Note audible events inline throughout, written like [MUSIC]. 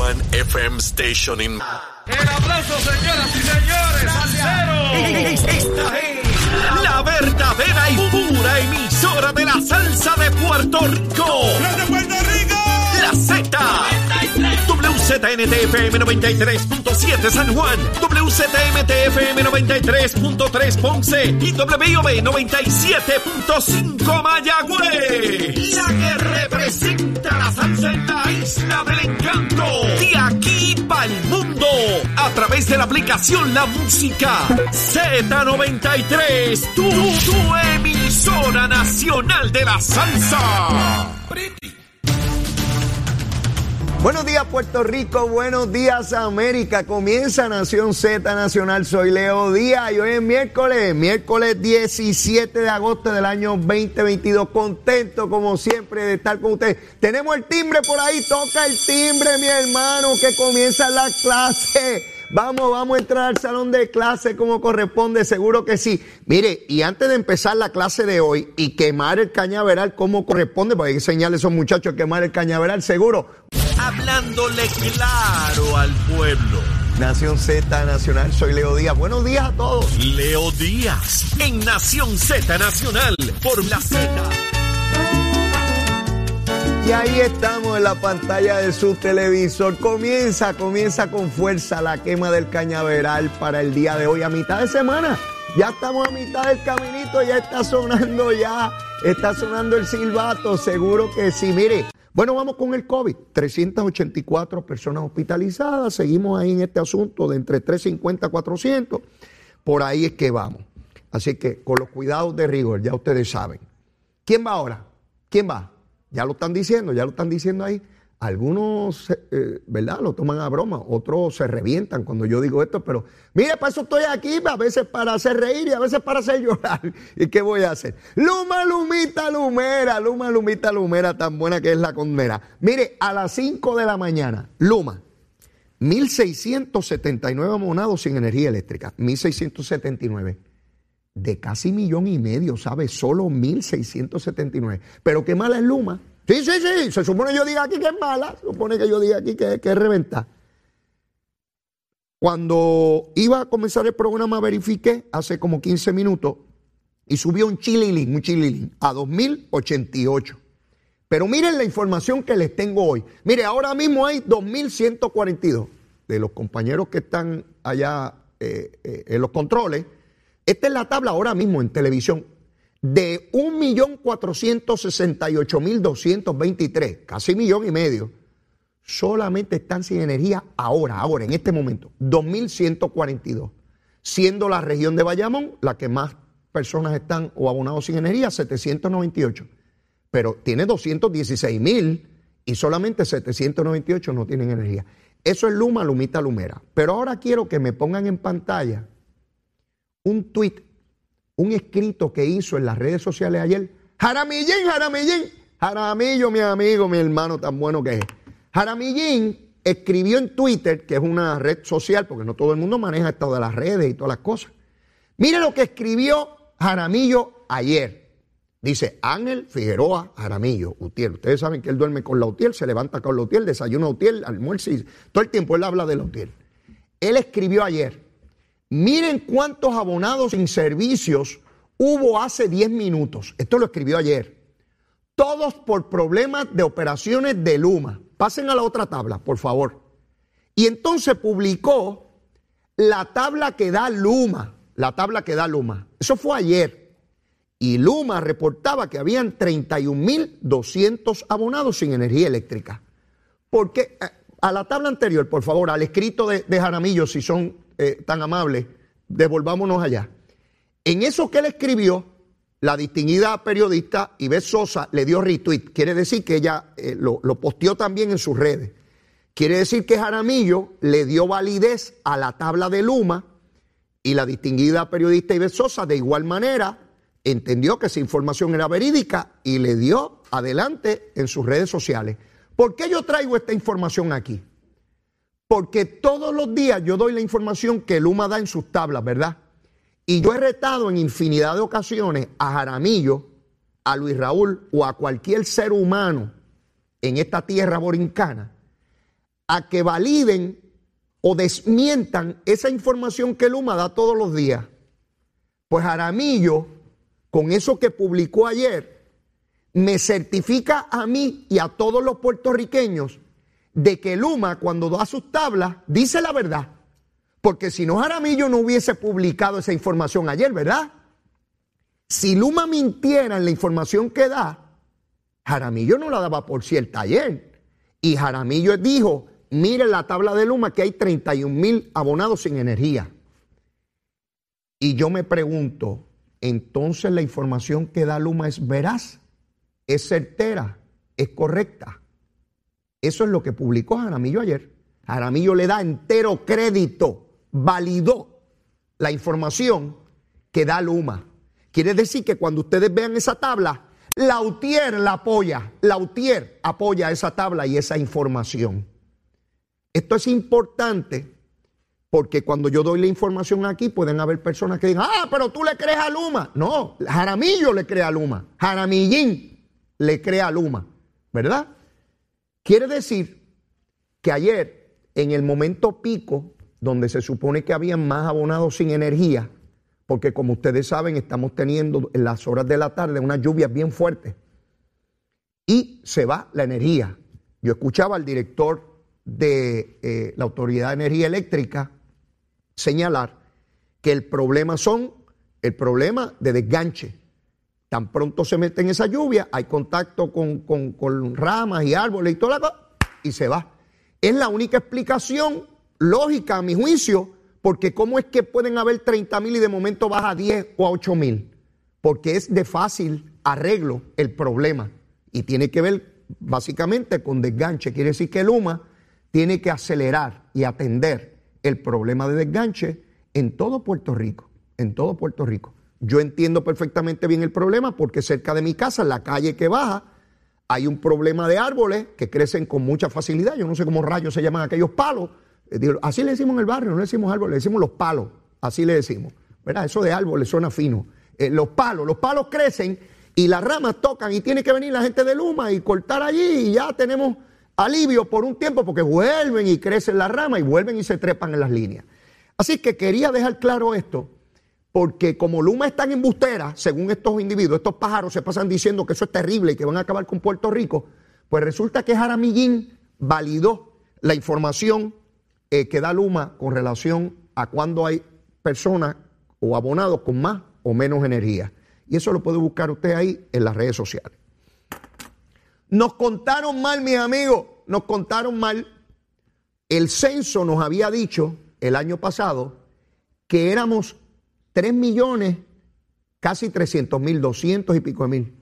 One FM Station in. El aplauso, señoras y señores. Esta es la verdadera y pura emisora de la salsa de Puerto Rico. ¡De Puerto Rico! WZNTFM 93.7 San Juan, WZMTFM 93.3 Ponce y WIOB 97.5 Mayagüez. La que representa la salsa en la isla del encanto. De aquí para el mundo. A través de la aplicación La Música Z93. Tu, tu emisora nacional de la salsa. Buenos días Puerto Rico, buenos días América. Comienza Nación Z Nacional. Soy Leo Díaz y hoy es miércoles, miércoles 17 de agosto del año 2022. Contento como siempre de estar con ustedes. Tenemos el timbre por ahí, toca el timbre mi hermano que comienza la clase. Vamos, vamos a entrar al salón de clase como corresponde, seguro que sí. Mire, y antes de empezar la clase de hoy y quemar el cañaveral como corresponde, porque hay que enseñarle a esos muchachos quemar el cañaveral, seguro. Hablándole claro al pueblo. Nación Z Nacional, soy Leo Díaz. Buenos días a todos. Leo Díaz en Nación Z Nacional por la Z. Y ahí estamos en la pantalla de su televisor. Comienza, comienza con fuerza la quema del cañaveral para el día de hoy, a mitad de semana. Ya estamos a mitad del caminito, ya está sonando ya, está sonando el silbato, seguro que sí. Mire, bueno, vamos con el COVID. 384 personas hospitalizadas, seguimos ahí en este asunto de entre 350 y 400. Por ahí es que vamos. Así que con los cuidados de rigor, ya ustedes saben. ¿Quién va ahora? ¿Quién va? Ya lo están diciendo, ya lo están diciendo ahí. Algunos, eh, ¿verdad? Lo toman a broma, otros se revientan cuando yo digo esto, pero mire, para eso estoy aquí, a veces para hacer reír y a veces para hacer [LAUGHS] llorar. ¿Y qué voy a hacer? Luma, lumita, lumera, luma, lumita, lumera, tan buena que es la condena. Mire, a las 5 de la mañana, Luma, 1.679 abonados sin energía eléctrica, 1.679 de casi millón y medio, ¿sabe? Solo 1.679. Pero qué mala es Luma. Sí, sí, sí. Se supone que yo diga aquí que es mala. Se supone que yo diga aquí que, que es reventa. Cuando iba a comenzar el programa, verifiqué hace como 15 minutos y subió un chililín, un chililín, a 2.088. Pero miren la información que les tengo hoy. Mire, ahora mismo hay 2.142 de los compañeros que están allá eh, eh, en los controles. Esta es la tabla ahora mismo en televisión de 1.468.223, casi millón y medio, solamente están sin energía ahora, ahora, en este momento, 2.142, siendo la región de Bayamón la que más personas están o abonados sin energía, 798, pero tiene 216.000 y solamente 798 no tienen energía. Eso es Luma, Lumita, Lumera. Pero ahora quiero que me pongan en pantalla un tuit, un escrito que hizo en las redes sociales ayer. Jaramillín, Jaramillín, Jaramillo, mi amigo, mi hermano tan bueno que es. Jaramillín escribió en Twitter, que es una red social, porque no todo el mundo maneja esto de las redes y todas las cosas. Mire lo que escribió Jaramillo ayer. Dice Ángel Figueroa Jaramillo, Utiel. Ustedes saben que él duerme con la Utiel, se levanta con la Utiel, desayuna Utiel, almuerza y todo el tiempo él habla de la Utiel. Él escribió ayer, Miren cuántos abonados sin servicios hubo hace 10 minutos. Esto lo escribió ayer. Todos por problemas de operaciones de Luma. Pasen a la otra tabla, por favor. Y entonces publicó la tabla que da Luma. La tabla que da Luma. Eso fue ayer. Y Luma reportaba que habían 31.200 abonados sin energía eléctrica. Porque a la tabla anterior, por favor, al escrito de Jaramillo, si son eh, tan amables, devolvámonos allá. En eso que él escribió, la distinguida periodista Ives Sosa le dio retweet. Quiere decir que ella eh, lo, lo posteó también en sus redes. Quiere decir que Jaramillo le dio validez a la tabla de Luma y la distinguida periodista Ives Sosa de igual manera entendió que esa información era verídica y le dio adelante en sus redes sociales. ¿Por qué yo traigo esta información aquí? Porque todos los días yo doy la información que Luma da en sus tablas, ¿verdad? Y yo he retado en infinidad de ocasiones a Jaramillo, a Luis Raúl o a cualquier ser humano en esta tierra borincana a que validen o desmientan esa información que Luma da todos los días. Pues Jaramillo, con eso que publicó ayer, me certifica a mí y a todos los puertorriqueños de que Luma, cuando da sus tablas, dice la verdad. Porque si no, Jaramillo no hubiese publicado esa información ayer, ¿verdad? Si Luma mintiera en la información que da, Jaramillo no la daba por cierta ayer. Y Jaramillo dijo, mire la tabla de Luma que hay 31 mil abonados sin energía. Y yo me pregunto, entonces la información que da Luma es veraz, es certera, es correcta. Eso es lo que publicó Jaramillo ayer. Jaramillo le da entero crédito, validó la información que da Luma. Quiere decir que cuando ustedes vean esa tabla, Lautier la apoya, Lautier apoya esa tabla y esa información. Esto es importante porque cuando yo doy la información aquí pueden haber personas que digan, ah, pero tú le crees a Luma. No, Jaramillo le cree a Luma, Jaramillín le cree a Luma, ¿verdad? Quiere decir que ayer, en el momento pico, donde se supone que habían más abonados sin energía, porque como ustedes saben, estamos teniendo en las horas de la tarde unas lluvias bien fuertes y se va la energía. Yo escuchaba al director de eh, la Autoridad de Energía Eléctrica señalar que el problema son el problema de desganche. Tan pronto se mete en esa lluvia, hay contacto con, con ramas y árboles y toda la cosa, y se va. Es la única explicación lógica, a mi juicio, porque ¿cómo es que pueden haber 30 mil y de momento baja a 10 o a 8 mil? Porque es de fácil arreglo el problema y tiene que ver básicamente con desganche. Quiere decir que el UMA tiene que acelerar y atender el problema de desganche en todo Puerto Rico, en todo Puerto Rico. Yo entiendo perfectamente bien el problema porque cerca de mi casa, en la calle que baja, hay un problema de árboles que crecen con mucha facilidad. Yo no sé cómo rayos se llaman aquellos palos, eh, así le decimos en el barrio, no le decimos árboles, le decimos los palos, así le decimos. ¿Verdad? Eso de árboles suena fino. Eh, los palos, los palos crecen y las ramas tocan y tiene que venir la gente de Luma y cortar allí y ya tenemos alivio por un tiempo porque vuelven y crecen las ramas y vuelven y se trepan en las líneas. Así que quería dejar claro esto porque como Luma es tan embustera, según estos individuos, estos pájaros se pasan diciendo que eso es terrible y que van a acabar con Puerto Rico, pues resulta que Jaramillín validó la información eh, que da Luma con relación a cuando hay personas o abonados con más o menos energía. Y eso lo puede buscar usted ahí en las redes sociales. Nos contaron mal, mis amigos, nos contaron mal. El censo nos había dicho el año pasado que éramos 3 millones, casi 300 mil, 200 y pico de mil.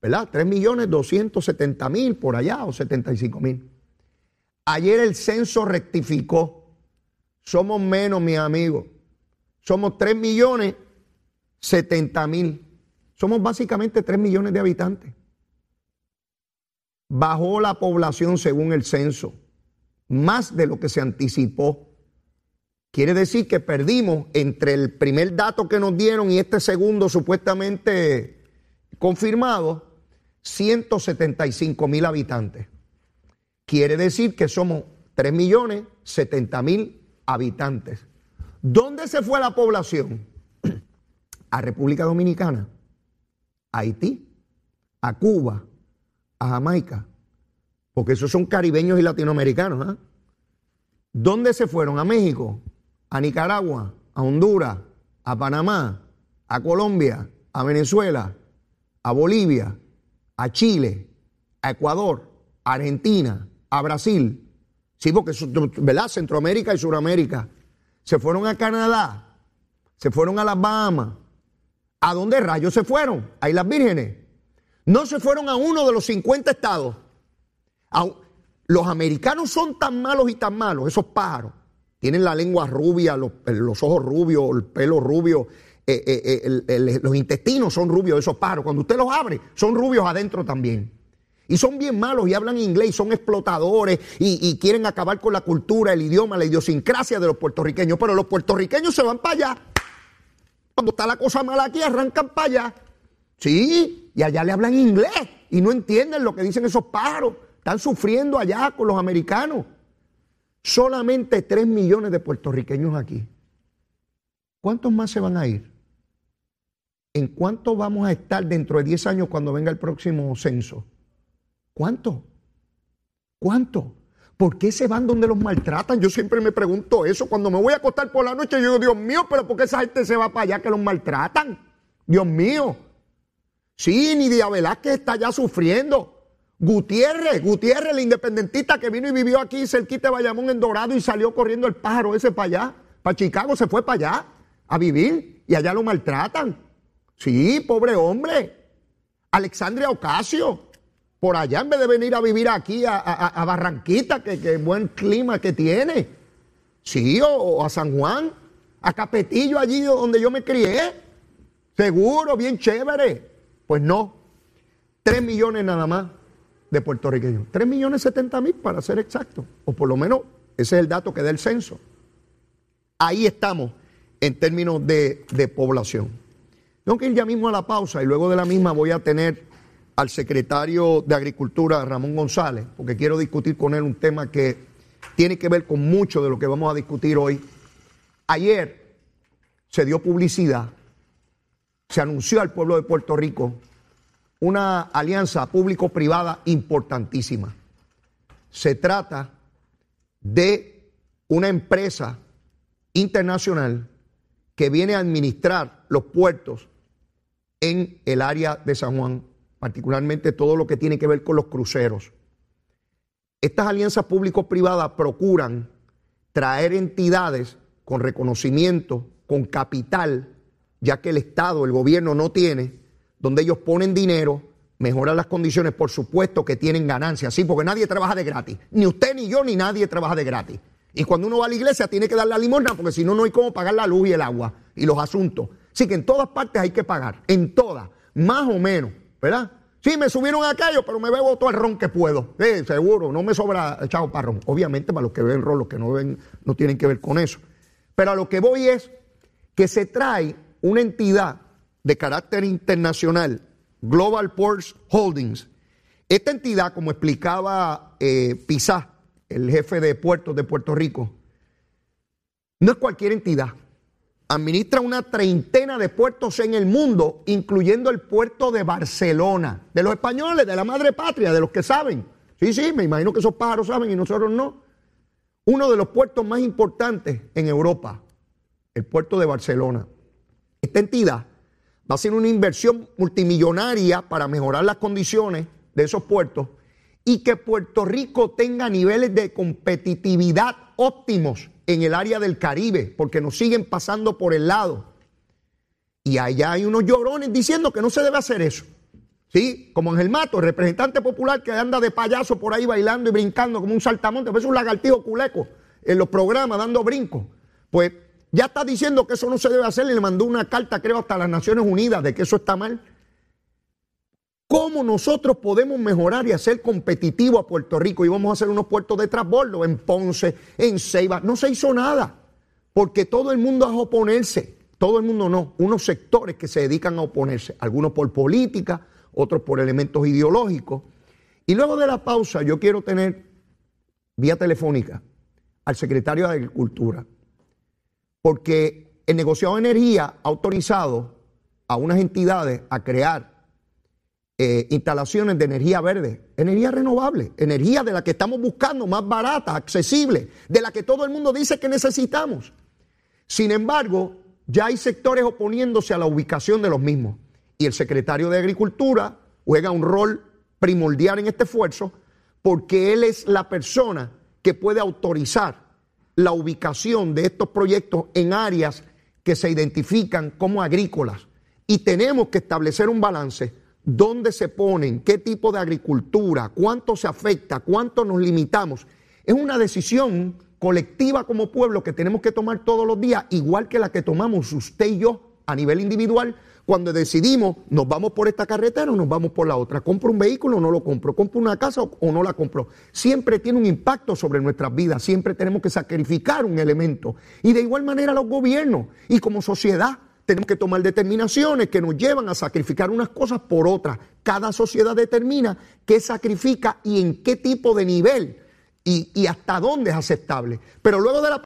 ¿Verdad? 3 millones 270 mil por allá o 75 mil. Ayer el censo rectificó. Somos menos, mis amigos. Somos 3 millones 70 mil. Somos básicamente 3 millones de habitantes. Bajó la población según el censo, más de lo que se anticipó. Quiere decir que perdimos entre el primer dato que nos dieron y este segundo supuestamente confirmado, 175 mil habitantes. Quiere decir que somos 3 millones 70 mil habitantes. ¿Dónde se fue la población? [CLEARS THROAT] A República Dominicana, a Haití, a Cuba, a Jamaica, porque esos son caribeños y latinoamericanos. ¿ah? ¿Dónde se fueron? A México, a Nicaragua, a Honduras, a Panamá, a Colombia, a Venezuela, a Bolivia, a Chile, a Ecuador, a Argentina, a Brasil, sí, porque ¿verdad? Centroamérica y Suramérica, se fueron a Canadá, se fueron a las Bahamas. ¿A dónde rayos se fueron? A las Vírgenes. No se fueron a uno de los 50 estados. los americanos son tan malos y tan malos, esos pájaros. Tienen la lengua rubia, los, ojos rubios, el pelo rubio, eh, eh, eh, los intestinos son rubios esos pájaros. Cuando usted los abre, son rubios adentro también. Y son bien malos y hablan inglés, son explotadores y, quieren acabar con la cultura, el idioma, la idiosincrasia de los puertorriqueños. Pero los puertorriqueños se van para allá. Cuando está la cosa mala aquí, arrancan para allá. Sí, y allá le hablan inglés y no entienden lo que dicen esos pájaros. Están sufriendo allá con los americanos. Solamente 3 millones de puertorriqueños aquí. ¿Cuántos más se van a ir? ¿En cuánto vamos a estar dentro de 10 años cuando venga el próximo censo? ¿Cuánto? ¿Cuánto? ¿Por qué se van donde los maltratan? Yo siempre me pregunto eso. Cuando me voy a acostar por la noche, yo digo, Dios mío, pero ¿por qué esa gente se va para allá que los maltratan? Dios mío. Sí, Nidia Velázquez está ya sufriendo. Gutiérrez, Gutiérrez, el independentista que vino y vivió aquí cerquita de Bayamón en Dorado y salió corriendo el pájaro ese para allá, para Chicago, se fue para allá a vivir y allá lo maltratan. Sí, pobre hombre. Alexandria Ocasio, por allá en vez de venir a vivir aquí a, Barranquita, que, buen clima que tiene. Sí, o, a San Juan, a Capetillo, allí donde yo me crié. Seguro, bien chévere. Pues no, tres millones nada más de puertorriqueños. Tres millones setenta mil para ser exacto. O por lo menos ese es el dato que da el censo. Ahí estamos en términos de, de población. Tengo que ir ya mismo a la pausa y luego de la misma voy a tener al secretario de Agricultura, Ramón González, porque quiero discutir con él un tema que tiene que ver con mucho de lo que vamos a discutir hoy. Ayer se dio publicidad, se anunció al pueblo de Puerto Rico una alianza público-privada importantísima. Se trata de una empresa internacional que viene a administrar los puertos en el área de San Juan particularmente todo lo que tiene que ver con los cruceros. Estas alianzas público-privadas procuran traer entidades con reconocimiento, con capital, ya que el Estado, el gobierno no tiene, donde ellos ponen dinero, mejoran las condiciones, por supuesto que tienen ganancias, sí, porque nadie trabaja de gratis. Ni usted, ni yo, ni nadie trabaja de gratis. Y cuando uno va a la iglesia tiene que dar la limosna, porque si no, no hay cómo pagar la luz y el agua y los asuntos. Así que en todas partes hay que pagar, en todas, más o menos. ¿verdad? Sí, me subieron a aquello, pero me bebo todo el ron que puedo. Sí, seguro, no me sobra echado para ron. Obviamente, para los que ven ron, los que no ven, no tienen que ver con eso. Pero a lo que voy es que se trae una entidad de carácter internacional, Global Ports Holdings. Esta entidad, como explicaba eh, Pizá, el jefe de puertos de Puerto Rico, no es cualquier entidad administra una treintena de puertos en el mundo, incluyendo el puerto de Barcelona, de los españoles, de la madre patria, de los que saben. Sí, sí, me imagino que esos pájaros saben y nosotros no. Uno de los puertos más importantes en Europa, el puerto de Barcelona. Esta entidad va a hacer una inversión multimillonaria para mejorar las condiciones de esos puertos y que Puerto Rico tenga niveles de competitividad óptimos en el área del Caribe, porque nos siguen pasando por el lado. Y allá hay unos llorones diciendo que no se debe hacer eso. ¿Sí? Como en el Mato, el representante popular que anda de payaso por ahí bailando y brincando como un saltamonte, es un lagartijo culeco en los programas dando brincos. Pues ya está diciendo que eso no se debe hacer y le mandó una carta, creo, hasta las Naciones Unidas de que eso está mal. ¿Cómo nosotros podemos mejorar y hacer competitivo a Puerto Rico? Y vamos a hacer unos puertos de transbordo en Ponce, en Ceiba. No se hizo nada, porque todo el mundo a oponerse. Todo el mundo no, unos sectores que se dedican a oponerse, algunos por política, otros por elementos ideológicos. Y luego de la pausa yo quiero tener vía telefónica al secretario de Agricultura, porque el negociado de energía ha autorizado a unas entidades a crear eh, instalaciones de energía verde, energía renovable, energía de la que estamos buscando, más barata, accesible, de la que todo el mundo dice que necesitamos. Sin embargo, ya hay sectores oponiéndose a la ubicación de los mismos. Y el secretario de Agricultura juega un rol primordial en este esfuerzo porque él es la persona que puede autorizar la ubicación de estos proyectos en áreas que se identifican como agrícolas. Y tenemos que establecer un balance dónde se ponen, qué tipo de agricultura, cuánto se afecta, cuánto nos limitamos. Es una decisión colectiva como pueblo que tenemos que tomar todos los días, igual que la que tomamos usted y yo a nivel individual cuando decidimos nos vamos por esta carretera o nos vamos por la otra. ¿Compro un vehículo o no lo compro? ¿Compro una casa o no la compro? Siempre tiene un impacto sobre nuestras vidas, siempre tenemos que sacrificar un elemento. Y de igual manera los gobiernos y como sociedad tenemos que tomar determinaciones que nos llevan a sacrificar unas cosas por otras. Cada sociedad determina qué sacrifica y en qué tipo de nivel y, hasta dónde es aceptable. Pero luego de la...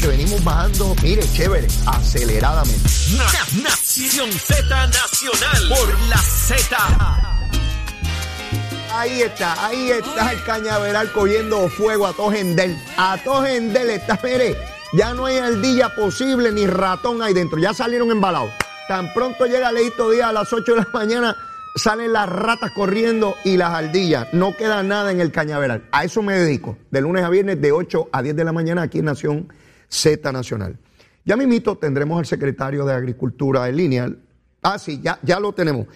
Que venimos bajando, mire, chévere, aceleradamente. Nación Z Nacional por la Z. Ahí está, ahí está el cañaveral cogiendo fuego a Tojendel. A Tojendel está, mire, ya no hay ardilla posible ni ratón ahí dentro. Ya salieron embalados. Tan pronto llega Leito Díaz a las 8 de la mañana, salen las ratas corriendo y las ardillas. No queda nada en el cañaveral. A eso me dedico, de lunes a viernes, de 8 a 10 de la mañana, aquí en Nación Z Nacional. Ya mismito tendremos al secretario de Agricultura en línea. Ah, sí, ya, ya lo tenemos.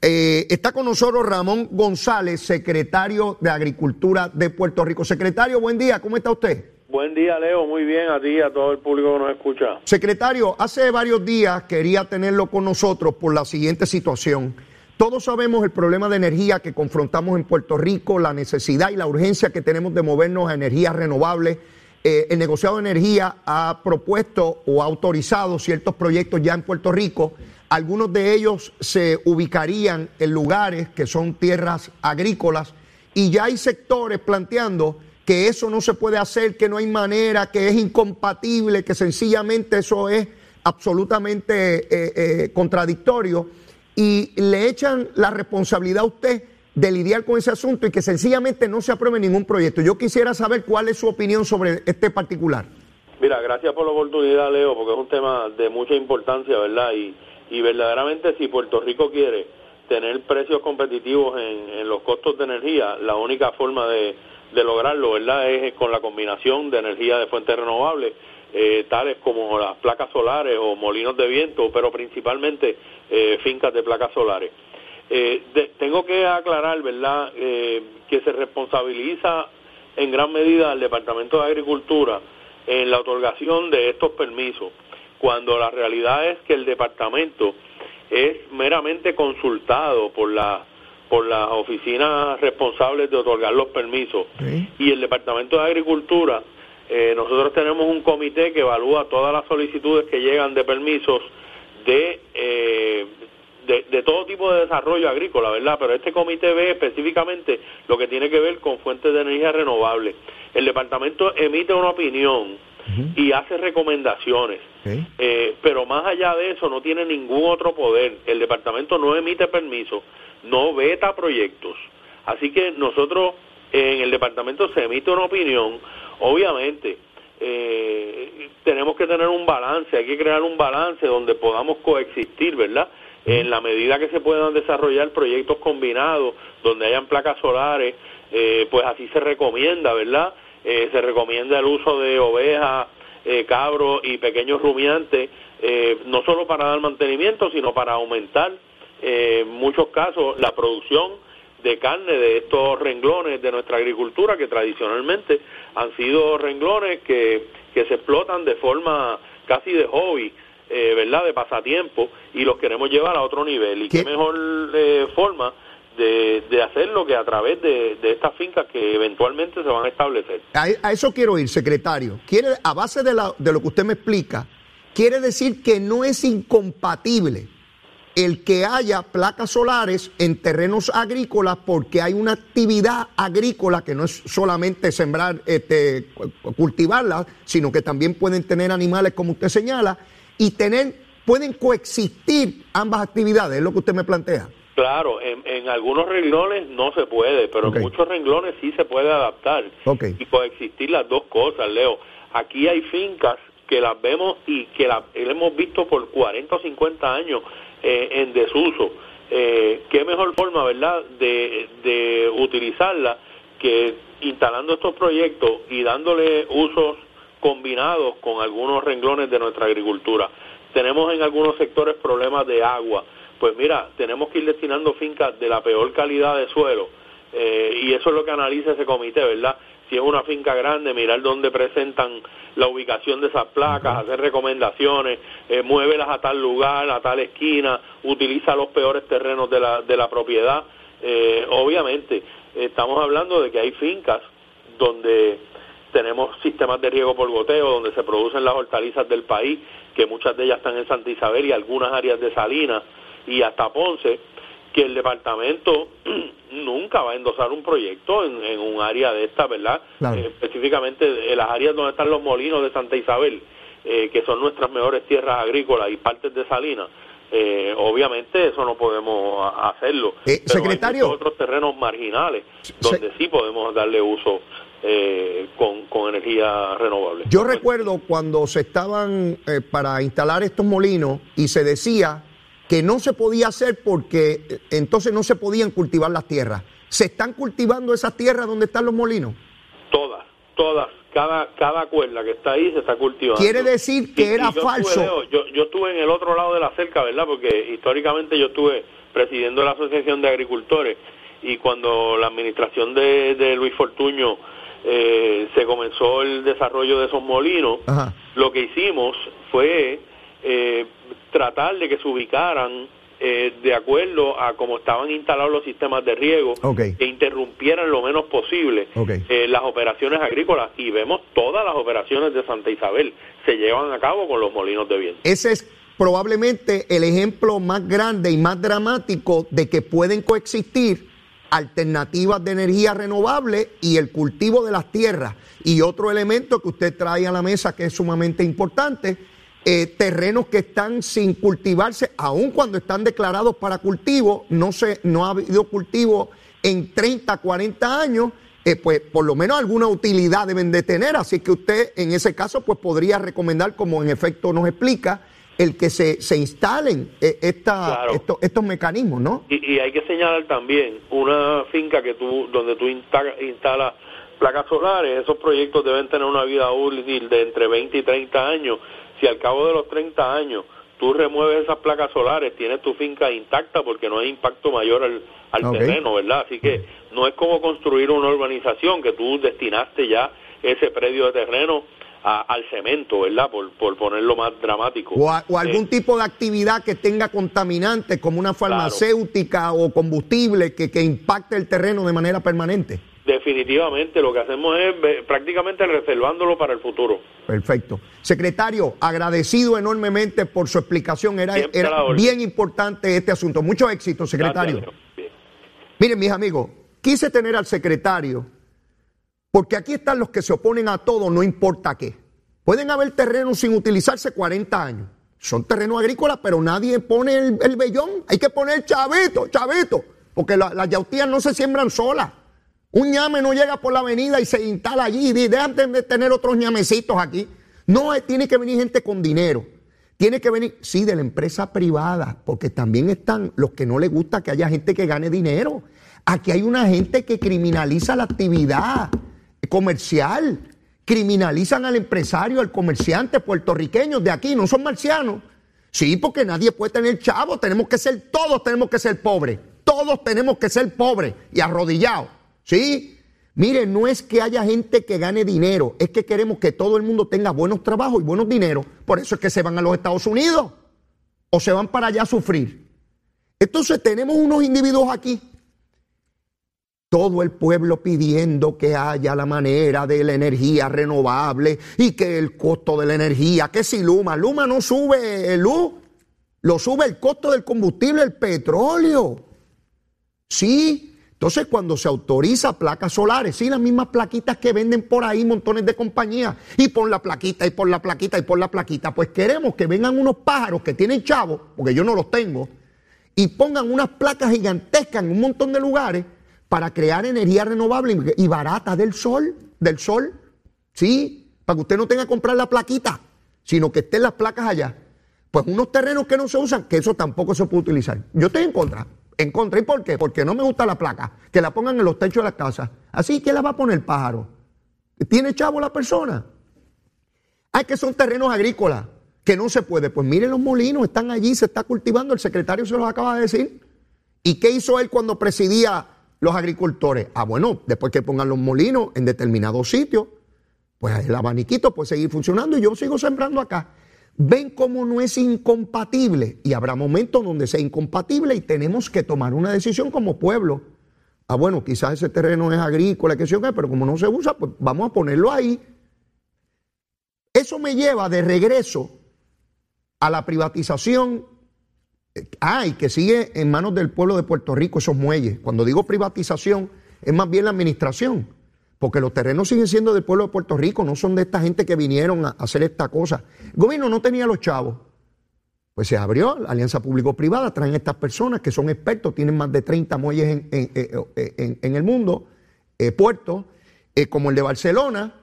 Eh, está con nosotros Ramón González, secretario de Agricultura de Puerto Rico. Secretario, buen día, ¿cómo está usted? Buen día, Leo. Muy bien a ti y a todo el público que nos escucha. Secretario, hace varios días quería tenerlo con nosotros por la siguiente situación. Todos sabemos el problema de energía que confrontamos en Puerto Rico, la necesidad y la urgencia que tenemos de movernos a energías renovables. Eh, el negociado de energía ha propuesto o ha autorizado ciertos proyectos ya en Puerto Rico. Algunos de ellos se ubicarían en lugares que son tierras agrícolas y ya hay sectores planteando que eso no se puede hacer, que no hay manera, que es incompatible, que sencillamente eso es absolutamente eh, eh, contradictorio y le echan la responsabilidad a usted de lidiar con ese asunto y que sencillamente no se apruebe ningún proyecto. Yo quisiera saber cuál es su opinión sobre este particular. Mira, gracias por la oportunidad, Leo, porque es un tema de mucha importancia, ¿verdad? Y, y verdaderamente si Puerto Rico quiere tener precios competitivos en, los costos de energía, la única forma de, de, lograrlo, ¿verdad? Es con la combinación de energía de fuentes renovables, eh, tales como las placas solares o molinos de viento, pero principalmente eh, fincas de placas solares. Eh, tengo que aclarar, ¿verdad?, eh, que se responsabiliza en gran medida al Departamento de Agricultura en la otorgación de estos permisos, cuando la realidad es que el departamento es meramente consultado por la por las oficinas responsables de otorgar los permisos y el Departamento de Agricultura nosotros tenemos un comité que evalúa todas las solicitudes que llegan de permisos de, eh, de, todo tipo de desarrollo agrícola, ¿verdad? Pero este comité ve específicamente lo que tiene que ver con fuentes de energía renovable. El departamento emite una opinión y hace recomendaciones, eh, pero más allá de eso no tiene ningún otro poder. El departamento no emite permiso, no veta proyectos. Así que nosotros en el departamento se emite una opinión, obviamente eh, tenemos que tener un balance, hay que crear un balance donde podamos coexistir, ¿verdad? En la medida que se puedan desarrollar proyectos combinados, donde hayan placas solares, eh, pues así se recomienda, ¿verdad? Eh, se recomienda el uso de ovejas, eh, cabros y pequeños rumiantes, no solo para dar mantenimiento, sino para aumentar, en muchos casos, la producción de carne de estos renglones de nuestra agricultura que tradicionalmente han sido renglones que, que se explotan de forma casi de hobby, eh, ¿verdad? De pasatiempo y los queremos llevar a otro nivel. ¿Y qué, mejor eh, forma de, de, hacerlo que a través de, de, estas fincas que eventualmente se van a establecer? A, eso quiero ir, secretario. Quiere, a base de, la, de lo que usted me explica, quiere decir que no es incompatible el que haya placas solares en terrenos agrícolas porque hay una actividad agrícola que no es solamente sembrar, este, cultivarlas, sino que también pueden tener animales como usted señala y tener, pueden coexistir ambas actividades, es lo que usted me plantea. Claro, en, algunos renglones no se puede, pero en muchos renglones sí se puede adaptar y coexistir las dos cosas, Leo. Aquí hay fincas que las vemos y que las hemos visto por 40 o 50 años eh, en desuso. Eh, ¿Qué mejor forma, verdad, de, de utilizarla que instalando estos proyectos y dándole usos combinados con algunos renglones de nuestra agricultura? Tenemos en algunos sectores problemas de agua. Pues mira, tenemos que ir destinando fincas de la peor calidad de suelo eh, y eso es lo que analiza ese comité, ¿verdad? Si es una finca grande, mirar dónde presentan la ubicación de esas placas, hacer recomendaciones, eh, muévelas a tal lugar, a tal esquina, utiliza los peores terrenos de la, de la propiedad. Eh, obviamente, estamos hablando de que hay fincas donde tenemos sistemas de riego por goteo, donde se producen las hortalizas del país, que muchas de ellas están en Santa Isabel y algunas áreas de Salinas y hasta Ponce, que el departamento [CLEARS THROAT] nunca va a endosar un proyecto en, un área de esta, ¿verdad? Eh, específicamente en las áreas donde están los molinos de Santa Isabel, eh, que son nuestras mejores tierras agrícolas y partes de Salinas. Eh, obviamente eso no podemos hacerlo. Eh, secretario. Hay otros terrenos marginales donde sí podemos darle uso eh, con, con, energía renovable. Yo recuerdo cuando se estaban eh, para instalar estos molinos y se decía que no se podía hacer porque eh, entonces no se podían cultivar las tierras. ¿Se están cultivando esas tierras donde están los molinos? Todas, todas. Cada, cada cuerda que está ahí se está cultivando. Quiere decir que era falso. yo, yo estuve en el otro lado de la cerca, ¿verdad? Porque históricamente yo estuve presidiendo la Asociación de Agricultores y cuando la administración de, de Luis Fortuño eh, se comenzó el desarrollo de esos molinos, lo que hicimos fue eh, tratar de que se ubicaran eh, de acuerdo a cómo estaban instalados los sistemas de riego, que interrumpieran lo menos posible las operaciones agrícolas. Y vemos todas las operaciones de Santa Isabel se llevan a cabo con los molinos de viento. Ese es probablemente el ejemplo más grande y más dramático de que pueden coexistir alternativas de energía renovable y el cultivo de las tierras. Y otro elemento que usted trae a la mesa que es sumamente importante, eh, terrenos que están sin cultivarse, aun cuando están declarados para cultivo, no, se, no ha habido cultivo en 30, 40 años, eh, pues por lo menos alguna utilidad deben de tener. Así que usted en ese caso pues podría recomendar, como en efecto nos explica, el que se, se instalen eh, esta, estos, mecanismos, ¿no? Y, hay que señalar también una finca que tú, donde tú instalas placas solares, esos proyectos deben tener una vida útil de entre 20 y 30 años. Si al cabo de los 30 años tú remueves esas placas solares, tienes tu finca intacta porque no hay impacto mayor al, al terreno, ¿verdad? Así que no es como construir una urbanización que tú destinaste ya ese predio de terreno al cemento, ¿verdad? Por, por ponerlo más dramático. O, algún eh, tipo de actividad que tenga contaminantes, como una farmacéutica o combustible que, que impacte el terreno de manera permanente. Definitivamente, lo que hacemos es prácticamente reservándolo para el futuro. Perfecto. Secretario, agradecido enormemente por su explicación. Era, era bien importante este asunto. Mucho éxito, secretario. Miren, mis amigos, quise tener al secretario porque aquí están los que se oponen a todo, no importa qué. Pueden haber terrenos sin utilizarse 40 años. Son terrenos agrícolas, pero nadie pone el, el vellón. Hay que poner chavito, chavito. Porque las yautías no se siembran solas. Un ñame no llega por la avenida y se instala allí y dejan de tener otros ñamecitos aquí. No, tiene que venir gente con dinero. Tiene que venir, sí, de la empresa privada, porque también están los que no les gusta que haya gente que gane dinero. Aquí hay una gente que criminaliza la actividad comercial. Criminalizan al empresario, al comerciante puertorriqueño de aquí, no son marcianos. Sí, porque nadie puede tener chavo, tenemos que ser, todos tenemos que ser pobres, todos tenemos que ser pobres y arrodillados. ¿Sí? Mire, no es que haya gente que gane dinero, es que queremos que todo el mundo tenga buenos trabajos y buenos dineros. Por eso es que se van a los Estados Unidos o se van para allá a sufrir. Entonces tenemos unos individuos aquí todo el pueblo pidiendo que haya la manera de la energía renovable y que el costo de la energía, que si Luma, Luma no sube el luz, lo sube el costo del combustible, el petróleo. Sí, entonces cuando se autoriza placas solares, sí, las mismas plaquitas que venden por ahí montones de compañías, y por la plaquita, y por la plaquita, y por la plaquita, pues queremos que vengan unos pájaros que tienen chavos, porque yo no los tengo, y pongan unas placas gigantescas en un montón de lugares para crear energía renovable y barata del sol, del sol, ¿sí? Para que usted no tenga que comprar la plaquita, sino que estén las placas allá. Pues unos terrenos que no se usan, que eso tampoco se puede utilizar. Yo estoy en contra. ¿En contra? ¿Y por qué? Porque no me gusta la placa. Que la pongan en los techos de las casas. Así que la va a poner el pájaro. ¿Tiene chavo la persona? Hay que son terrenos agrícolas, que no se puede. Pues miren los molinos, están allí, se está cultivando, el secretario se los acaba de decir. ¿Y qué hizo él cuando presidía los agricultores? Ah, bueno, después que pongan los molinos en determinados sitios, pues el abaniquito puede seguir funcionando y yo sigo sembrando acá. Ven cómo no es incompatible y habrá momentos donde sea incompatible y tenemos que tomar una decisión como pueblo. Ah, bueno, quizás ese terreno es agrícola, que sé pero como no se usa, pues vamos a ponerlo ahí. Eso me lleva de regreso a la privatización Ah, y que sigue en manos del pueblo de Puerto Rico esos muelles. Cuando digo privatización, es más bien la administración, porque los terrenos siguen siendo del pueblo de Puerto Rico, no son de esta gente que vinieron a hacer esta cosa. El gobierno no tenía los chavos. Pues se abrió la alianza público-privada, traen estas personas que son expertos, tienen más de 30 muelles en, en, el mundo, eh, puertos, eh, como el de Barcelona,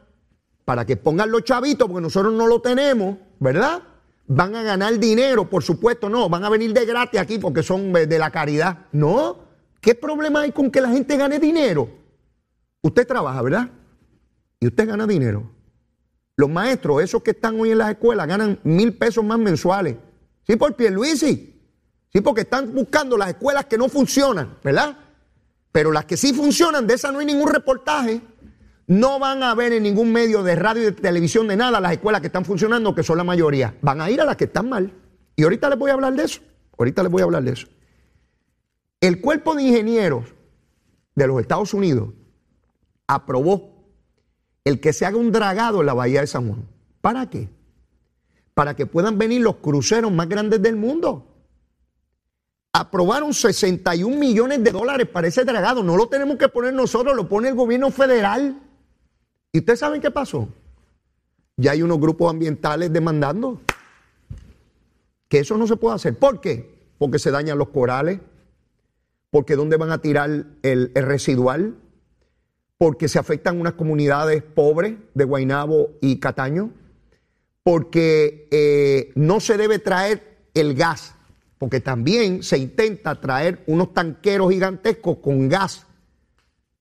para que pongan los chavitos, porque nosotros no lo tenemos, ¿verdad? Van a ganar dinero, por supuesto, no, van a venir de gratis aquí porque son de la caridad. No, ¿qué problema hay con que la gente gane dinero? Usted trabaja, ¿verdad? Y usted gana dinero. Los maestros, esos que están hoy en las escuelas, ganan mil pesos más mensuales. Sí, por Pierluisi. Sí, porque están buscando las escuelas que no funcionan, ¿verdad? Pero las que sí funcionan, de esas no hay ningún reportaje. No van a ver en ningún medio de radio y de televisión de nada las escuelas que están funcionando, que son la mayoría. Van a ir a las que están mal. Y ahorita les voy a hablar de eso. Ahorita les voy a hablar de eso. El cuerpo de ingenieros de los Estados Unidos aprobó el que se haga un dragado en la bahía de San Juan. ¿Para qué? Para que puedan venir los cruceros más grandes del mundo. Aprobaron 61 millones de dólares para ese dragado. No lo tenemos que poner nosotros, lo pone el gobierno federal. ¿Y ustedes saben qué pasó? Ya hay unos grupos ambientales demandando que eso no se puede hacer. ¿Por qué? Porque se dañan los corales, porque ¿dónde van a tirar el, residual? Porque se afectan unas comunidades pobres de Guainabo y Cataño, porque eh, no se debe traer el gas, porque también se intenta traer unos tanqueros gigantescos con gas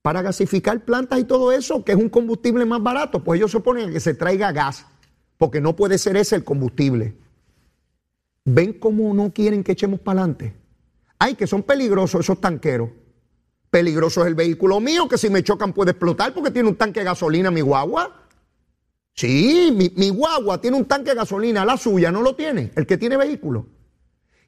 para gasificar plantas y todo eso, que es un combustible más barato, pues ellos se oponen a que se traiga gas, porque no puede ser ese el combustible. ¿Ven cómo no quieren que echemos para adelante? Ay, que son peligrosos esos tanqueros. Peligroso es el vehículo mío, que si me chocan puede explotar porque tiene un tanque de gasolina mi guagua. Sí, mi, mi guagua tiene un tanque de gasolina, la suya no lo tiene, el que tiene vehículo.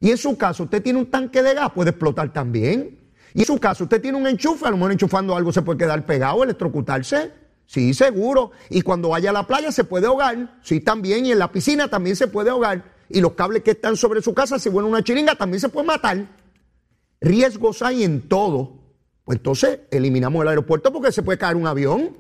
Y en su caso, usted tiene un tanque de gas, puede explotar también. Y en su caso, usted tiene un enchufe, a lo mejor enchufando algo se puede quedar pegado, electrocutarse. Sí, seguro. Y cuando vaya a la playa se puede ahogar. Sí, también. Y en la piscina también se puede ahogar. Y los cables que están sobre su casa, si vuelve una chiringa, también se puede matar. Riesgos hay en todo. Pues entonces eliminamos el aeropuerto porque se puede caer un avión.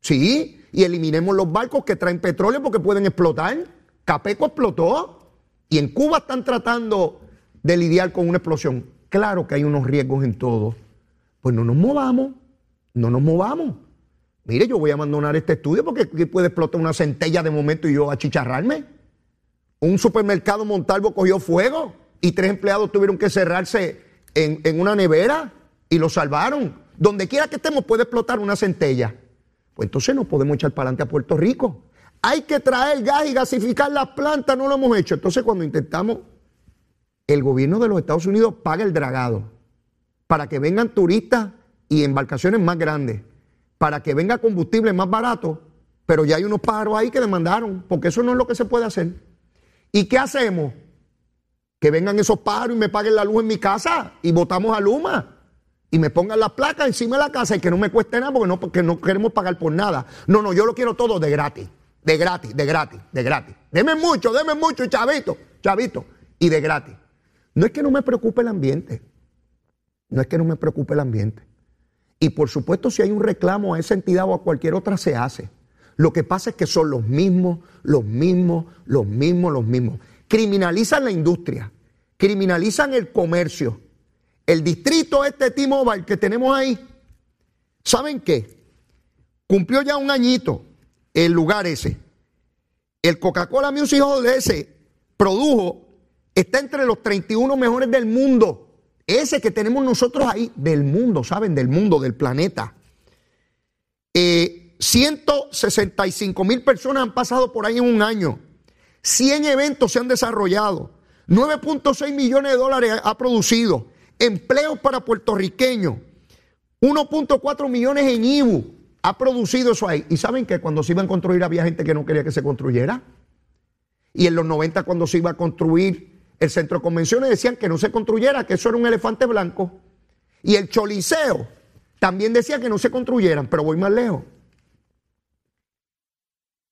Sí. Y eliminemos los barcos que traen petróleo porque pueden explotar. Capeco explotó. Y en Cuba están tratando de lidiar con una explosión. Claro que hay unos riesgos en todo. Pues no nos movamos, no nos movamos. Mire, yo voy a abandonar este estudio porque aquí puede explotar una centella de momento y yo achicharrarme. Un supermercado Montalvo cogió fuego y tres empleados tuvieron que cerrarse en, una nevera y lo salvaron. Donde quiera que estemos puede explotar una centella. Pues entonces no podemos echar para adelante a Puerto Rico. Hay que traer gas y gasificar las plantas, no lo hemos hecho. Entonces cuando intentamos el gobierno de los Estados Unidos paga el dragado para que vengan turistas y embarcaciones más grandes, para que venga combustible más barato, pero ya hay unos pájaros ahí que demandaron, porque eso no es lo que se puede hacer. ¿Y qué hacemos? Que vengan esos pájaros y me paguen la luz en mi casa y votamos a Luma y me pongan la placa encima de la casa y que no me cueste nada porque no, porque no queremos pagar por nada. No, no, yo lo quiero todo de gratis, de gratis, de gratis, de gratis. Deme mucho, deme mucho, chavito, chavito, y de gratis. No es que no me preocupe el ambiente. No es que no me preocupe el ambiente. Y por supuesto, si hay un reclamo a esa entidad o a cualquier otra, se hace. Lo que pasa es que son los mismos, los mismos, los mismos, los mismos. Criminalizan la industria, criminalizan el comercio. El distrito este T-Mobile que tenemos ahí, ¿saben qué? Cumplió ya un añito el lugar ese. El Coca-Cola Music Hall ese produjo está entre los 31 mejores del mundo. Ese que tenemos nosotros ahí, del mundo, ¿saben? Del mundo, del planeta. 165 eh, mil personas han pasado por ahí en un año. 100 eventos se han desarrollado. 9.6 millones de dólares ha producido. Empleos para puertorriqueños. 1.4 millones en IBU ha producido eso ahí. ¿Y saben que cuando se iban a construir había gente que no quería que se construyera? Y en los 90 cuando se iba a construir el centro de convenciones decían que no se construyera, que eso era un elefante blanco. Y el Choliseo también decía que no se construyeran, pero voy más lejos.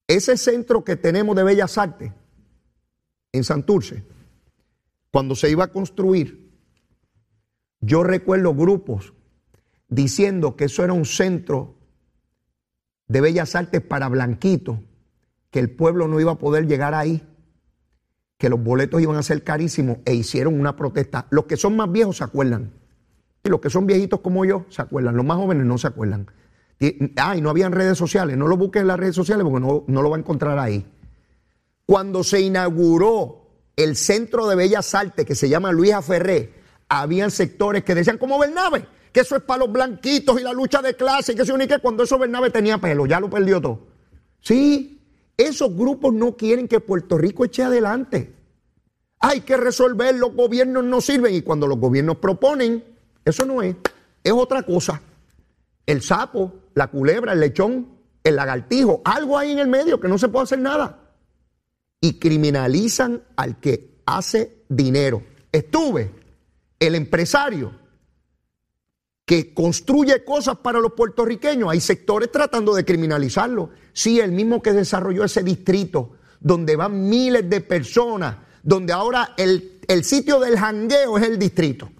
Ese centro que tenemos de Bellas Artes en Santurce cuando se iba a construir, yo recuerdo grupos diciendo que eso era un centro de bellas artes para blanquitos, que el pueblo no iba a poder llegar ahí, que los boletos iban a ser carísimos e hicieron una protesta. Los que son más viejos se acuerdan. Y los que son viejitos como yo se acuerdan. Los más jóvenes no se acuerdan. Ah, y no habían redes sociales. No lo busques en las redes sociales porque no, no lo va a encontrar ahí. Cuando se inauguró el Centro de Bellas Artes que se llama Luisa Ferré, habían sectores que decían como Bernabe, que eso es para los blanquitos y la lucha de clase, y que se unique cuando eso Bernabe tenía pelo, ya lo perdió todo. Sí, esos grupos no quieren que Puerto Rico eche adelante. Hay que resolver, los gobiernos no sirven y cuando los gobiernos proponen, eso no es, es otra cosa. El sapo, la culebra, el lechón, el lagartijo, algo ahí en el medio que no se puede hacer nada. Y criminalizan al que hace dinero. Estuve, el empresario que construye cosas para los puertorriqueños, hay sectores tratando de criminalizarlo. Sí, el mismo que desarrolló ese distrito, donde van miles de personas, donde ahora el, sitio del jangueo es el distrito.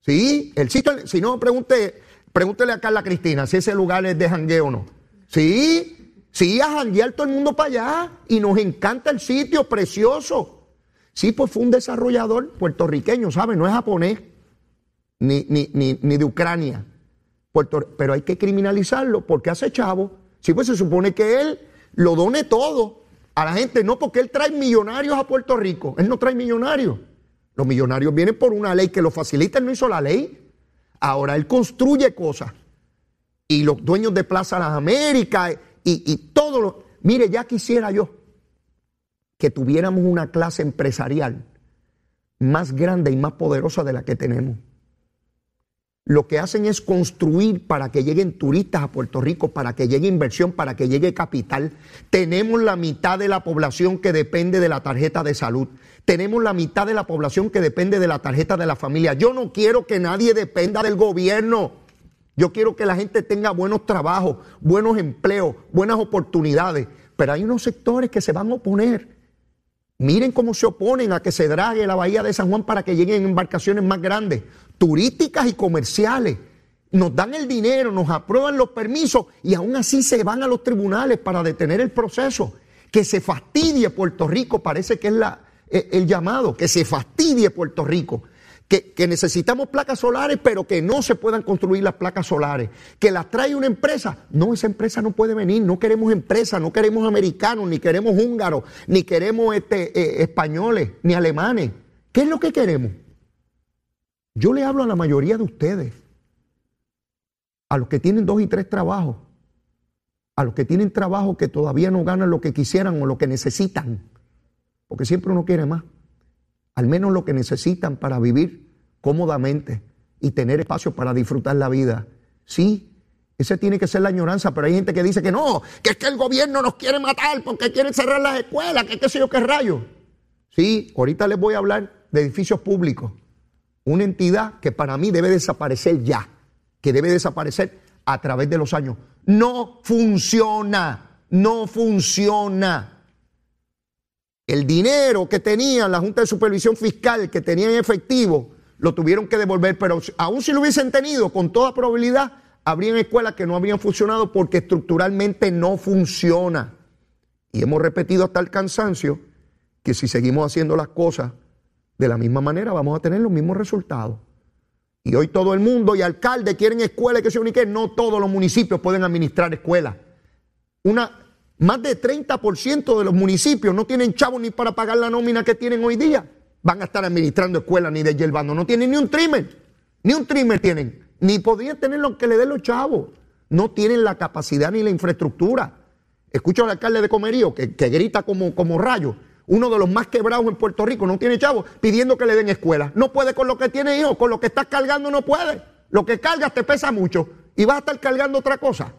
Sí, el sitio, si no, pregunte, pregúntele a Carla Cristina si ese lugar es de jangueo o no. Sí, sí, a janguear todo el mundo para allá y nos encanta el sitio, precioso. Sí, pues fue un desarrollador puertorriqueño, ¿sabe? No es japonés ni, ni, ni, de Ucrania. pero hay que criminalizarlo porque hace chavo. Sí, pues se supone que él lo done todo a la gente, no porque él trae millonarios a Puerto Rico. Él no trae millonarios. Los millonarios vienen por una ley que lo facilita, él no hizo la ley. Ahora él construye cosas. Y los dueños de Plaza Las Américas y, y todo lo. Mire, ya quisiera yo que tuviéramos una clase empresarial más grande y más poderosa de la que tenemos lo que hacen es construir para que lleguen turistas a Puerto Rico, para que llegue inversión, para que llegue capital. Tenemos la mitad de la población que depende de la tarjeta de salud. Tenemos la mitad de la población que depende de la tarjeta de la familia. Yo no quiero que nadie dependa del gobierno. Yo quiero que la gente tenga buenos trabajos, buenos empleos, buenas oportunidades. Pero hay unos sectores que se van a oponer. Miren cómo se oponen a que se drague la bahía de San Juan para que lleguen embarcaciones más grandes turísticas y comerciales. Nos dan el dinero, nos aprueban los permisos y aún así se van a los tribunales para detener el proceso. Que se fastidie Puerto Rico, parece que es la, eh, el llamado, que se fastidie Puerto Rico. Que, que, necesitamos placas solares, pero que no se puedan construir las placas solares. Que las trae una empresa. No, esa empresa no puede venir. No queremos empresas, no queremos americanos, ni queremos húngaros, ni queremos este, eh, españoles, ni alemanes. ¿Qué es lo que queremos? Yo le hablo a la mayoría de ustedes, a los que tienen dos y tres trabajos, a los que tienen trabajo que todavía no ganan lo que quisieran o lo que necesitan, porque siempre uno quiere más, al menos lo que necesitan para vivir cómodamente y tener espacio para disfrutar la vida. Sí, esa tiene que ser la añoranza, pero hay gente que dice que no, que es que el gobierno nos quiere matar porque quiere cerrar las escuelas, que qué sé yo qué rayo. Sí, ahorita les voy a hablar de edificios públicos una entidad que para mí debe desaparecer ya, que debe desaparecer a través de los años. No funciona, no funciona. El dinero que tenía la Junta de Supervisión Fiscal, que tenía en efectivo, lo tuvieron que devolver, pero aún si lo hubiesen tenido, con toda probabilidad, habrían escuelas que no habrían funcionado porque estructuralmente no funciona. Y hemos repetido hasta el cansancio que si seguimos haciendo las cosas de la misma manera vamos a tener los mismos resultados. Y hoy todo el mundo y alcalde quieren escuelas que se uniquen. No todos los municipios pueden administrar escuelas. Una, más de 30% de los municipios no tienen chavos ni para pagar la nómina que tienen hoy día. Van a estar administrando escuelas ni de yerbando. No tienen ni un trimmer. Ni un trimmer tienen. Ni podrían tener lo que le den los chavos. No tienen la capacidad ni la infraestructura. Escucho al alcalde de Comerío que, grita como, como rayo uno de los más quebrados en Puerto Rico, no tiene chavos, pidiendo que le den escuela. No puede con lo que tiene hijo, con lo que estás cargando no puede. Lo que cargas te pesa mucho y vas a estar cargando otra cosa.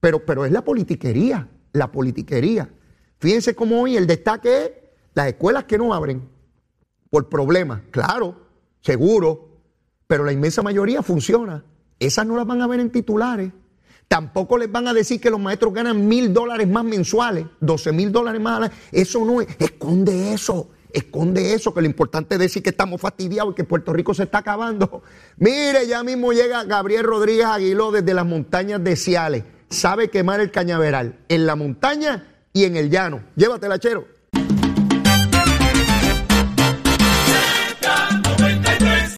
Pero, pero es la politiquería, la politiquería. Fíjense cómo hoy el destaque es las escuelas que no abren por problemas, claro, seguro, pero la inmensa mayoría funciona. Esas no las van a ver en titulares. Tampoco les van a decir que los maestros ganan mil dólares más mensuales, doce mil dólares más. Eso no es. Esconde eso. Esconde eso, que lo importante es decir que estamos fastidiados y que Puerto Rico se está acabando. Mire, ya mismo llega Gabriel Rodríguez Aguiló desde las montañas de Ciales. Sabe quemar el cañaveral en la montaña y en el llano. Llévatela, chero.